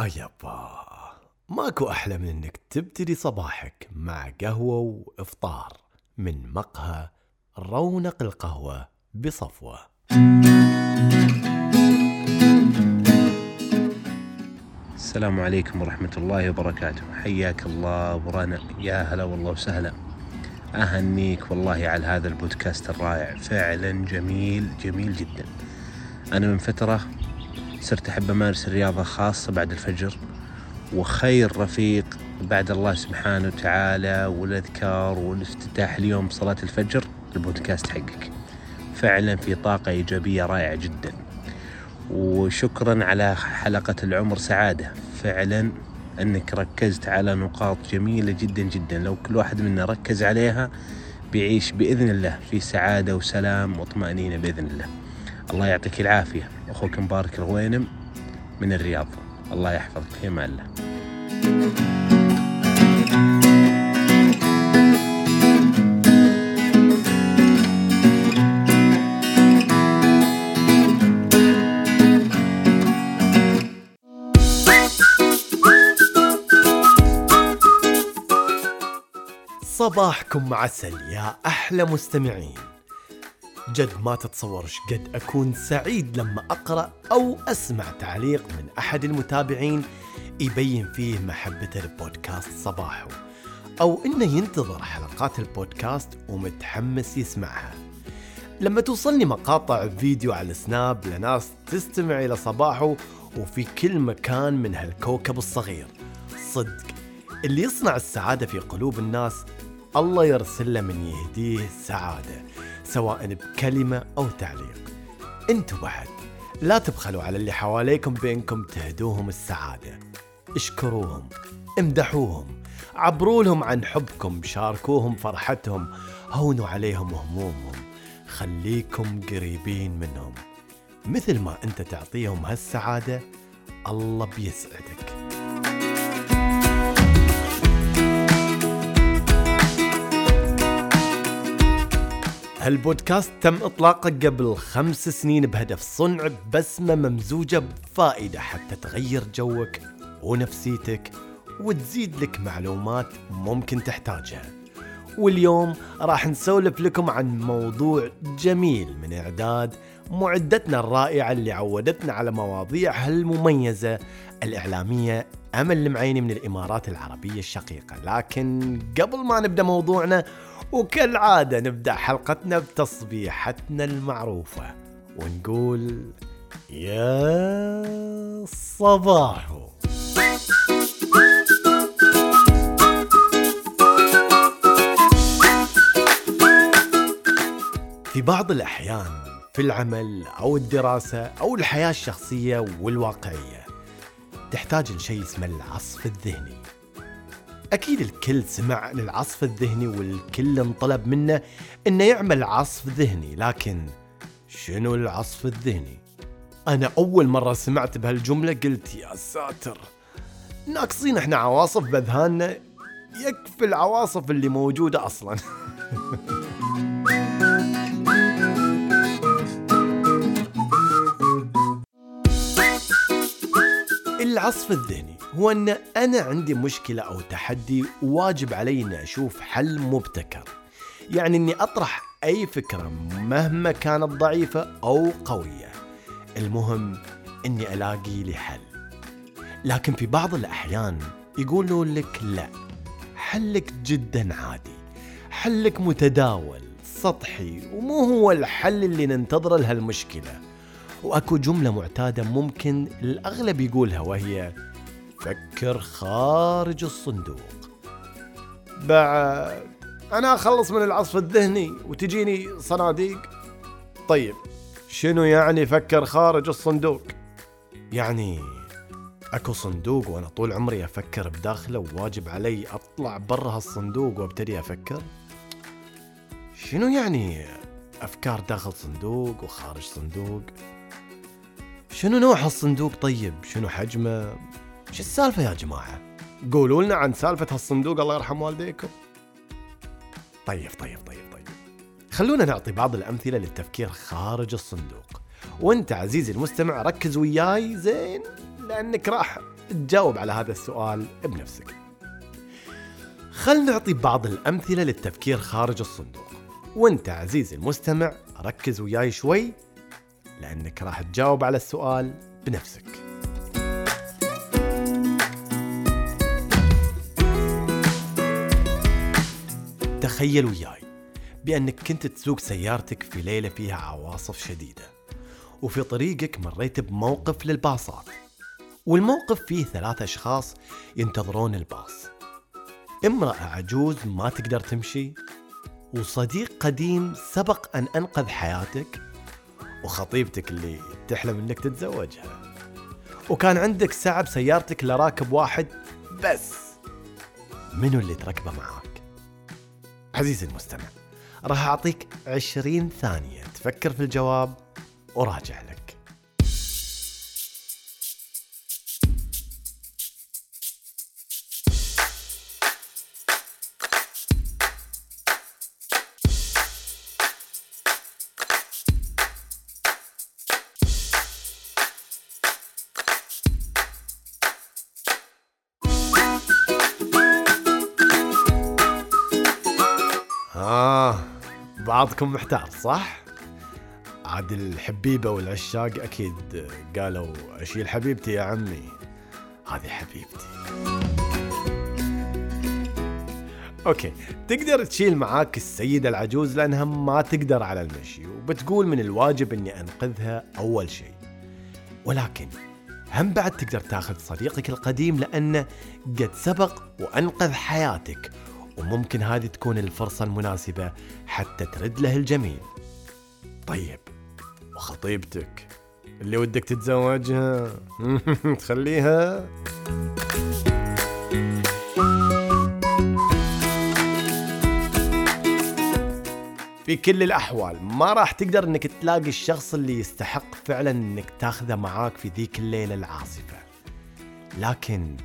أيابا ماكو أحلى من إنك تبتدي صباحك مع قهوة وإفطار من مقهى رونق القهوة بصفوة. السلام عليكم ورحمة الله وبركاته. حياك الله ورانا يا هلا والله وسهلا. أهنيك والله على هذا البودكاست الرائع. فعلا جميل جميل جدا. أنا من فترة صرت أحب أمارس الرياضة خاصة بعد الفجر وخير رفيق بعد الله سبحانه وتعالى والأذكار والافتتاح اليوم بصلاة الفجر البودكاست حقك. فعلا في طاقة إيجابية رائعة جدا. وشكرا على حلقة العمر سعادة. فعلا أنك ركزت على نقاط جميلة جدا جدا. لو كل واحد منا ركز عليها بيعيش بإذن الله في سعادة وسلام وطمأنينة بإذن الله. الله يعطيك العافية. أخوك مبارك الغوينم من الرياض. الله يحفظك في أمان الله. صباحكم عسل يا أحلى مستمعين. جد ما تتصور قد أكون سعيد لما أقرأ أو أسمع تعليق من أحد المتابعين يبين فيه محبته لبودكاست صباحو أو إنه ينتظر حلقات البودكاست ومتحمس يسمعها. لما توصلني مقاطع فيديو على السناب لناس تستمع إلى صباحو وفي كل مكان من هالكوكب الصغير. صدق اللي يصنع السعادة في قلوب الناس الله يرسل له من يهديه السعادة سواء بكلمة أو تعليق. أنتوا بعد لا تبخلوا على اللي حواليكم بإنكم تهدوهم السعادة. اشكروهم امدحوهم عبروا لهم عن حبكم شاركوهم فرحتهم هونوا عليهم همومهم. خليكم قريبين منهم. مثل ما انت تعطيهم هالسعادة الله بيسعدك. هالبودكاست تم إطلاقه قبل خمس سنين بهدف صنع بسمة ممزوجة بفائدة حتى تغير جوك ونفسيتك وتزيد لك معلومات ممكن تحتاجها. واليوم راح نسولف لكم عن موضوع جميل من إعداد معدتنا الرائعة اللي عودتنا على مواضيعها المميزة الإعلامية أمل المعيني من الإمارات العربية الشقيقة. لكن قبل ما نبدأ موضوعنا وكالعادة نبدأ حلقتنا بتصبيحتنا المعروفة ونقول يا صباحو. في بعض الأحيان في العمل أو الدراسة أو الحياة الشخصية والواقعية تحتاج لشيء اسمه العصف الذهني. أكيد الكل سمع عن العصف الذهني والكل انطلب منه إنه يعمل عصف ذهني لكن شنو العصف الذهني؟ أنا أول مرة سمعت بهالجملة قلت يا ساتر ناقصين إحنا عواصف بذهاننا يكفي العواصف اللي موجودة أصلاً العصف الذهني هو أن أنا عندي مشكلة أو تحدي وواجب علي إني أشوف حل مبتكر. يعني إني أطرح أي فكرة مهما كانت ضعيفة أو قوية. المهم إني ألاقي لي حل. لكن في بعض الأحيان يقولوا لك لا حلك جدا عادي حلك متداول سطحي ومو هو الحل اللي ننتظره لهالمشكلة. وأكو جملة معتادة ممكن الأغلب يقولها وهي فكر خارج الصندوق. بعد أنا أخلص من العصف الذهني وتجيني صناديق. طيب شنو يعني فكر خارج الصندوق؟ يعني أكو صندوق وأنا طول عمري أفكر بداخله وواجب علي أطلع برا هالصندوق وأبتدي أفكر؟ شنو يعني أفكار داخل صندوق وخارج صندوق؟ شنو نوع هالصندوق طيب؟ شنو حجمه؟ شو السالفة يا جماعة؟ قولوا لنا عن سالفة هالصندوق الله يرحم والديكم. طيب طيب طيب طيب. خلونا نعطي بعض الأمثلة للتفكير خارج الصندوق. وأنت عزيزي المستمع ركز وياي. زين لأنك راح تجاوب على هذا السؤال بنفسك. خل نعطي بعض الأمثلة للتفكير خارج الصندوق. وأنت عزيزي المستمع ركز وياي شوي. لأنك راح تجاوب على السؤال بنفسك. تخيل وياي بأنك كنت تسوق سيارتك في ليلة فيها عواصف شديدة وفي طريقك مريت بموقف للباصات والموقف فيه ثلاث أشخاص ينتظرون الباص. امرأة عجوز ما تقدر تمشي وصديق قديم سبق أن أنقذ حياتك وخطيبتك اللي تحلم أنك تتزوجها. وكان عندك ساعة بسيارتك لراكب واحد بس. منو اللي تركبه معاك؟ عزيزي المستمع راح أعطيك عشرين ثانية تفكر في الجواب وراجع لك. بعضكم محتار صح؟ عاد الحبيبة والعشاق أكيد قالوا أشيل حبيبتي يا عمي. هذه حبيبتي. أوكي تقدر تشيل معاك السيدة العجوز لأنها ما تقدر على المشي وبتقول من الواجب أني أنقذها أول شيء. ولكن هم بعد تقدر تاخذ صديقك القديم لأنه قد سبق وأنقذ حياتك. وممكن هذه تكون الفرصة المناسبة حتى ترد له الجميل. طيب وخطيبتك اللي ودك تتزوجها تخليها؟ في كل الأحوال ما راح تقدر إنك تلاقي الشخص اللي يستحق فعلا إنك تاخذه معاك في ذيك الليلة العاصفة. لكن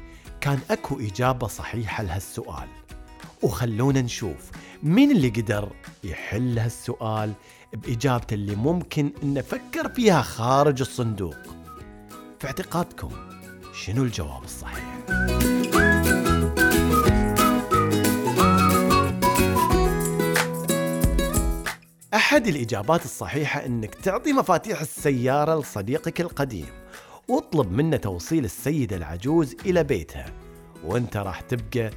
كان أكو إجابة صحيحة لهالسؤال. وخلونا نشوف مين اللي قدر يحل هالسؤال بإجابته اللي ممكن نفكر فيها خارج الصندوق في اعتقادكم شنو الجواب الصحيح؟ أحد الإجابات الصحيحة أنك تعطي مفاتيح السيارة لصديقك القديم واطلب منه توصيل السيدة العجوز إلى بيتها وأنت راح تبقى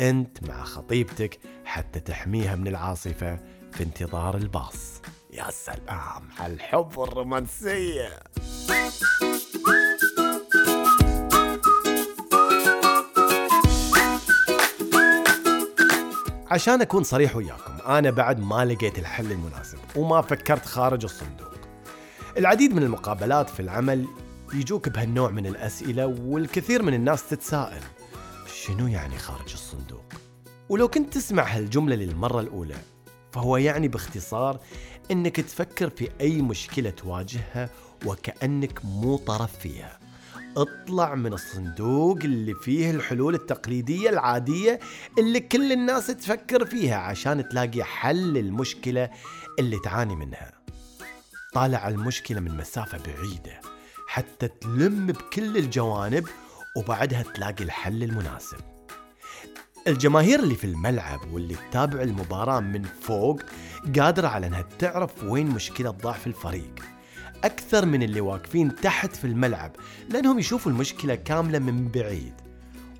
أنت مع خطيبتك حتى تحميها من العاصفة في انتظار الباص. يا سلام على الحب والرومانسية. عشان أكون صريح وياكم أنا بعد ما لقيت الحل المناسب وما فكرت خارج الصندوق. العديد من المقابلات في العمل يجوك بهالنوع من الأسئلة والكثير من الناس تتساءل. شنو يعني خارج الصندوق؟ ولو كنت تسمع هالجملة للمرة الأولى فهو يعني باختصار إنك تفكر في أي مشكلة تواجهها وكأنك مو طرف فيها اطلع من الصندوق اللي فيه الحلول التقليدية العادية اللي كل الناس تفكر فيها عشان تلاقي حل للمشكلة اللي تعاني منها طالع المشكلة من مسافة بعيدة حتى تلم بكل الجوانب وبعدها تلاقي الحل المناسب. الجماهير اللي في الملعب واللي تتابع المباراة من فوق قادرة على إنها تعرف وين مشكلة ضعف الفريق. أكثر من اللي واقفين تحت في الملعب لأنهم يشوفوا المشكلة كاملة من بعيد.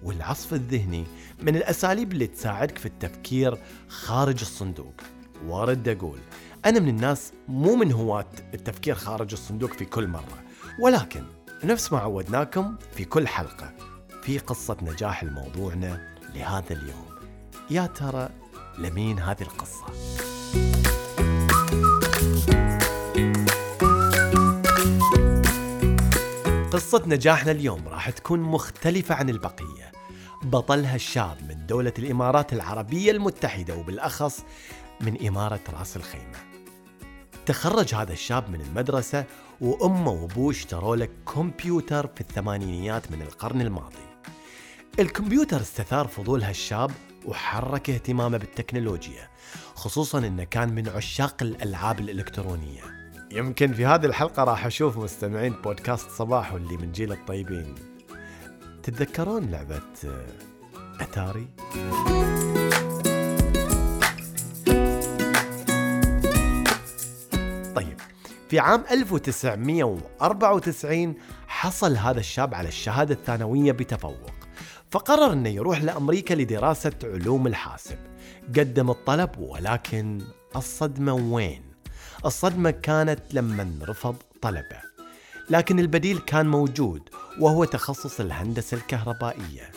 والعصف الذهني من الأساليب اللي تساعدك في التفكير خارج الصندوق. وارد أقول أنا من الناس مو من هواة التفكير خارج الصندوق في كل مرة. ولكن نفس ما عودناكم في كل حلقة في قصة نجاح لموضوعنا لهذا اليوم. يا ترى لمين هذه القصة؟ قصة نجاحنا اليوم راح تكون مختلفة عن البقية. بطلها الشاب من دولة الإمارات العربية المتحدة وبالأخص من إمارة راس الخيمة. تخرج هذا الشاب من المدرسة وأمه وأبوه اشتروا له كمبيوتر في الثمانينيات من القرن الماضي. الكمبيوتر استثار فضول هالشاب وحرك اهتمامه بالتكنولوجيا خصوصا إنه كان من عشاق الألعاب الإلكترونية. يمكن في هذه الحلقة راح أشوف مستمعين بودكاست صباح واللي من جيل الطيبين. تتذكرون لعبة آه، في عام 1994 حصل هذا الشاب على الشهادة الثانوية بتفوق. فقرر إنه يروح لأمريكا لدراسة علوم الحاسب. قدم الطلب ولكن الصدمة وين؟ الصدمة كانت لما رفض طلبه. لكن البديل كان موجود وهو تخصص الهندسة الكهربائية.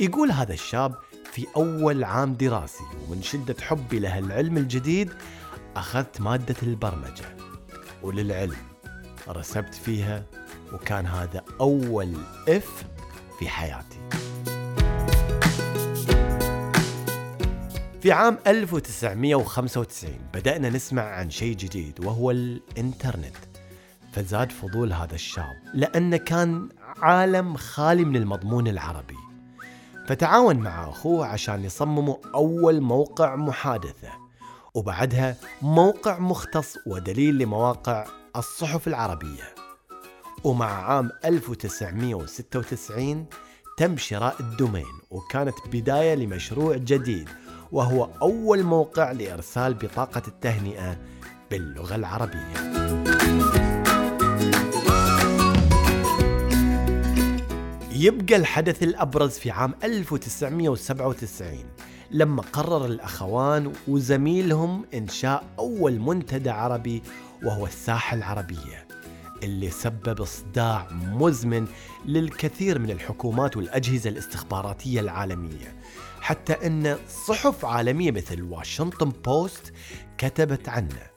يقول هذا الشاب في أول عام دراسي ومن شدة حبي له العلم الجديد أخذت مادة البرمجة. وللعلم رسبت فيها وكان هذا أول إف في حياتي. في عام 1995 بدأنا نسمع عن شيء جديد وهو الإنترنت. فزاد فضول هذا الشاب لأنه كان عالم خالي من المضمون العربي. فتعاون مع أخوه عشان يصمموا أول موقع محادثة. وبعدها موقع مختص ودليل لمواقع الصحف العربية ومع عام 1996 تم شراء الدومين وكانت بداية لمشروع جديد وهو أول موقع لإرسال بطاقة التهنئة باللغة العربية. يبقى الحدث الأبرز في عام 1997 لما قرر الأخوان وزميلهم إنشاء أول منتدى عربي وهو الساحة العربية اللي سبب صداع مزمن للكثير من الحكومات والأجهزة الاستخباراتية العالمية. حتى أن صحف عالمية مثل واشنطن بوست كتبت عنه.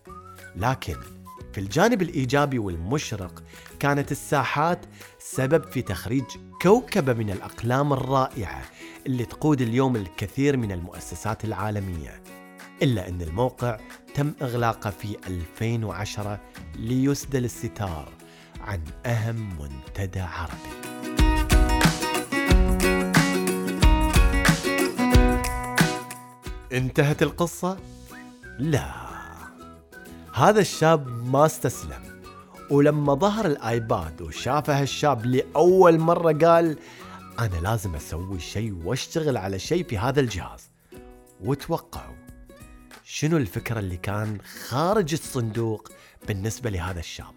لكن في الجانب الإيجابي والمشرق كانت الساحات سبب في تخريج كوكبة من الأقلام الرائعة اللي تقود اليوم الكثير من المؤسسات العالمية. إلا أن الموقع تم إغلاقه في 2010 ليسدل الستار عن أهم منتدى عربي. انتهت القصة؟ لا. هذا الشاب ما استسلم. ولما ظهر الآيباد وشافه الشاب لأول مرة قال أنا لازم أسوي شيء وأشتغل على شيء في هذا الجهاز. وتوقعوا شنو الفكرة اللي كان خارج الصندوق بالنسبة لهذا الشاب؟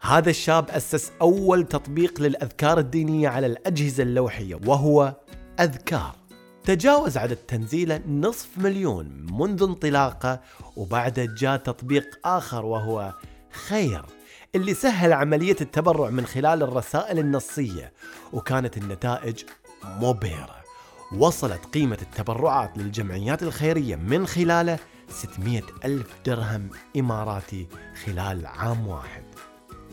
هذا الشاب أسس أول تطبيق للأذكار الدينية على الأجهزة اللوحية وهو أذكار. تجاوز عدد تنزيله نصف مليون منذ انطلاقه وبعده جاء تطبيق آخر وهو خير اللي سهل عملية التبرع من خلال الرسائل النصية وكانت النتائج مبهرة. وصلت قيمة التبرعات للجمعيات الخيرية من خلاله 600 ألف درهم إماراتي خلال عام واحد.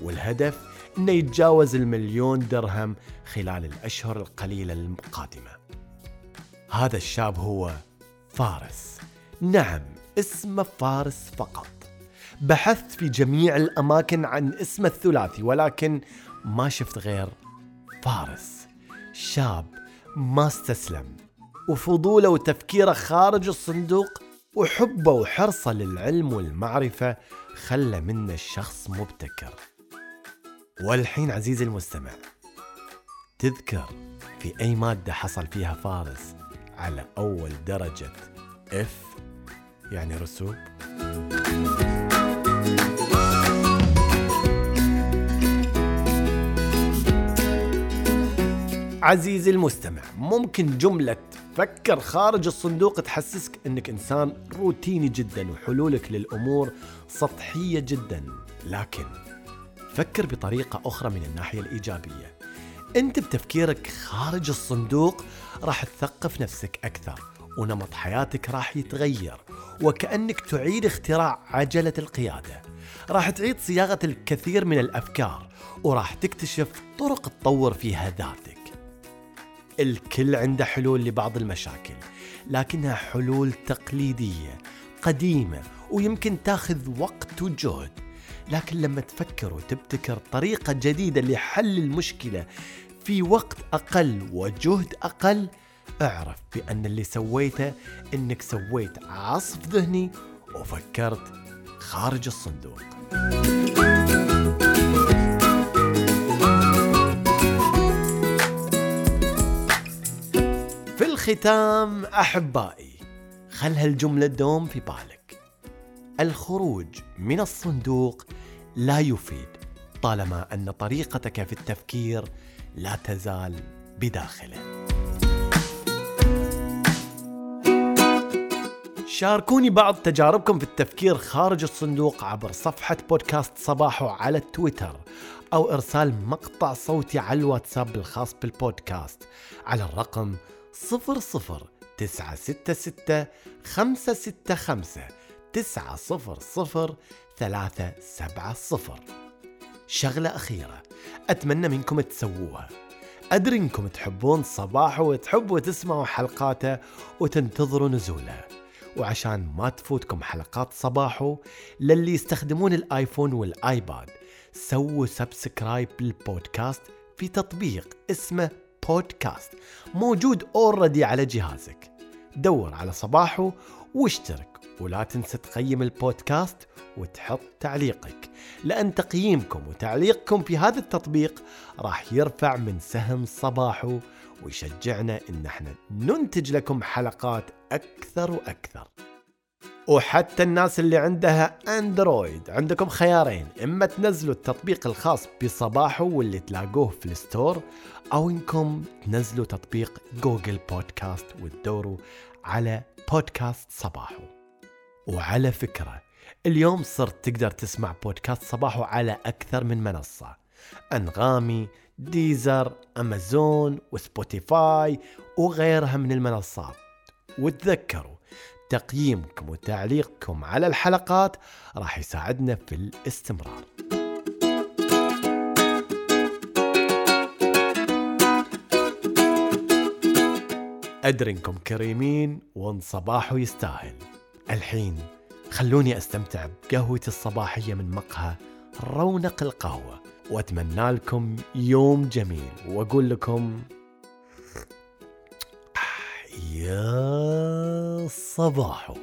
والهدف أنه يتجاوز المليون درهم خلال الأشهر القليلة القادمة. هذا الشاب هو فارس. نعم اسمه فارس فقط. بحثت في جميع الأماكن عن اسمه الثلاثي ولكن ما شفت غير فارس شاب ما استسلم. وفضوله وتفكيره خارج الصندوق وحبه وحرصه للعلم والمعرفة خلى منه الشخص مبتكر. والحين عزيزي المستمع تذكر في أي مادة حصل فيها فارس على أول درجة F يعني رسوب عزيزي المستمع ممكن جملة فكر خارج الصندوق تحسسك إنك إنسان روتيني جدا وحلولك للأمور سطحية جدا. لكن فكر بطريقة أخرى من الناحية الإيجابية. أنت بتفكيرك خارج الصندوق راح تثقف نفسك أكثر ونمط حياتك راح يتغير وكأنك تعيد اختراع عجلة القيادة. راح تعيد صياغة الكثير من الأفكار وراح تكتشف طرق تطور فيها ذاتك. الكل عنده حلول لبعض المشاكل لكنها حلول تقليدية قديمة ويمكن تاخذ وقت وجهد. لكن لما تفكر وتبتكر طريقة جديدة لحل المشكلة في وقت أقل وجهد أقل اعرف بأن اللي سويته أنك سويت عصف ذهني وفكرت خارج الصندوق. الختام أحبائي خل هالجملة تدوم في بالك. الخروج من الصندوق لا يفيد طالما أن طريقتك في التفكير لا تزال بداخله. شاركوني بعض تجاربكم في التفكير خارج الصندوق عبر صفحة بودكاست صباحو على التويتر أو إرسال مقطع صوتي على الواتساب الخاص بالبودكاست على الرقم 00966 565 900 370 شغلة أخيرة. أتمنى منكم تسووها. أدري أنكم تحبون صباحو وتحبوا تسمعوا حلقاته وتنتظروا نزوله. وعشان ما تفوتكم حلقات صباحو للي يستخدمون الآيفون والآيباد سووا subscribe لل podcast في تطبيق اسمه بودكاست موجود already على جهازك. دور على صباحو واشترك ولا تنسى تقيم البودكاست وتحط تعليقك لأن تقييمكم وتعليقكم في هذا التطبيق راح يرفع من سهم صباحو ويشجعنا إن إحنا ننتج لكم حلقات أكثر وأكثر. وحتى الناس اللي عندها اندرويد عندكم خيارين إما تنزلوا التطبيق الخاص بصباحو واللي تلاقوه في ال store أو إنكم تنزلوا تطبيق جوجل بودكاست وتدوروا على بودكاست صباحو وعلى فكرة اليوم صرت تقدر تسمع بودكاست صباحو على أكثر من منصة. أنغامي ديزر أمازون وسبوتيفاي وغيرها من المنصات. وتذكروا تقييمكم وتعليقكم على الحلقات راح يساعدنا في الاستمرار. أدري إنكم كريمين وإن صباحه يستاهل. الحين خلوني أستمتع بقهوتي الصباحية من مقهى رونق القهوة وأتمنى لكم يوم جميل وأقول لكم يا صباحو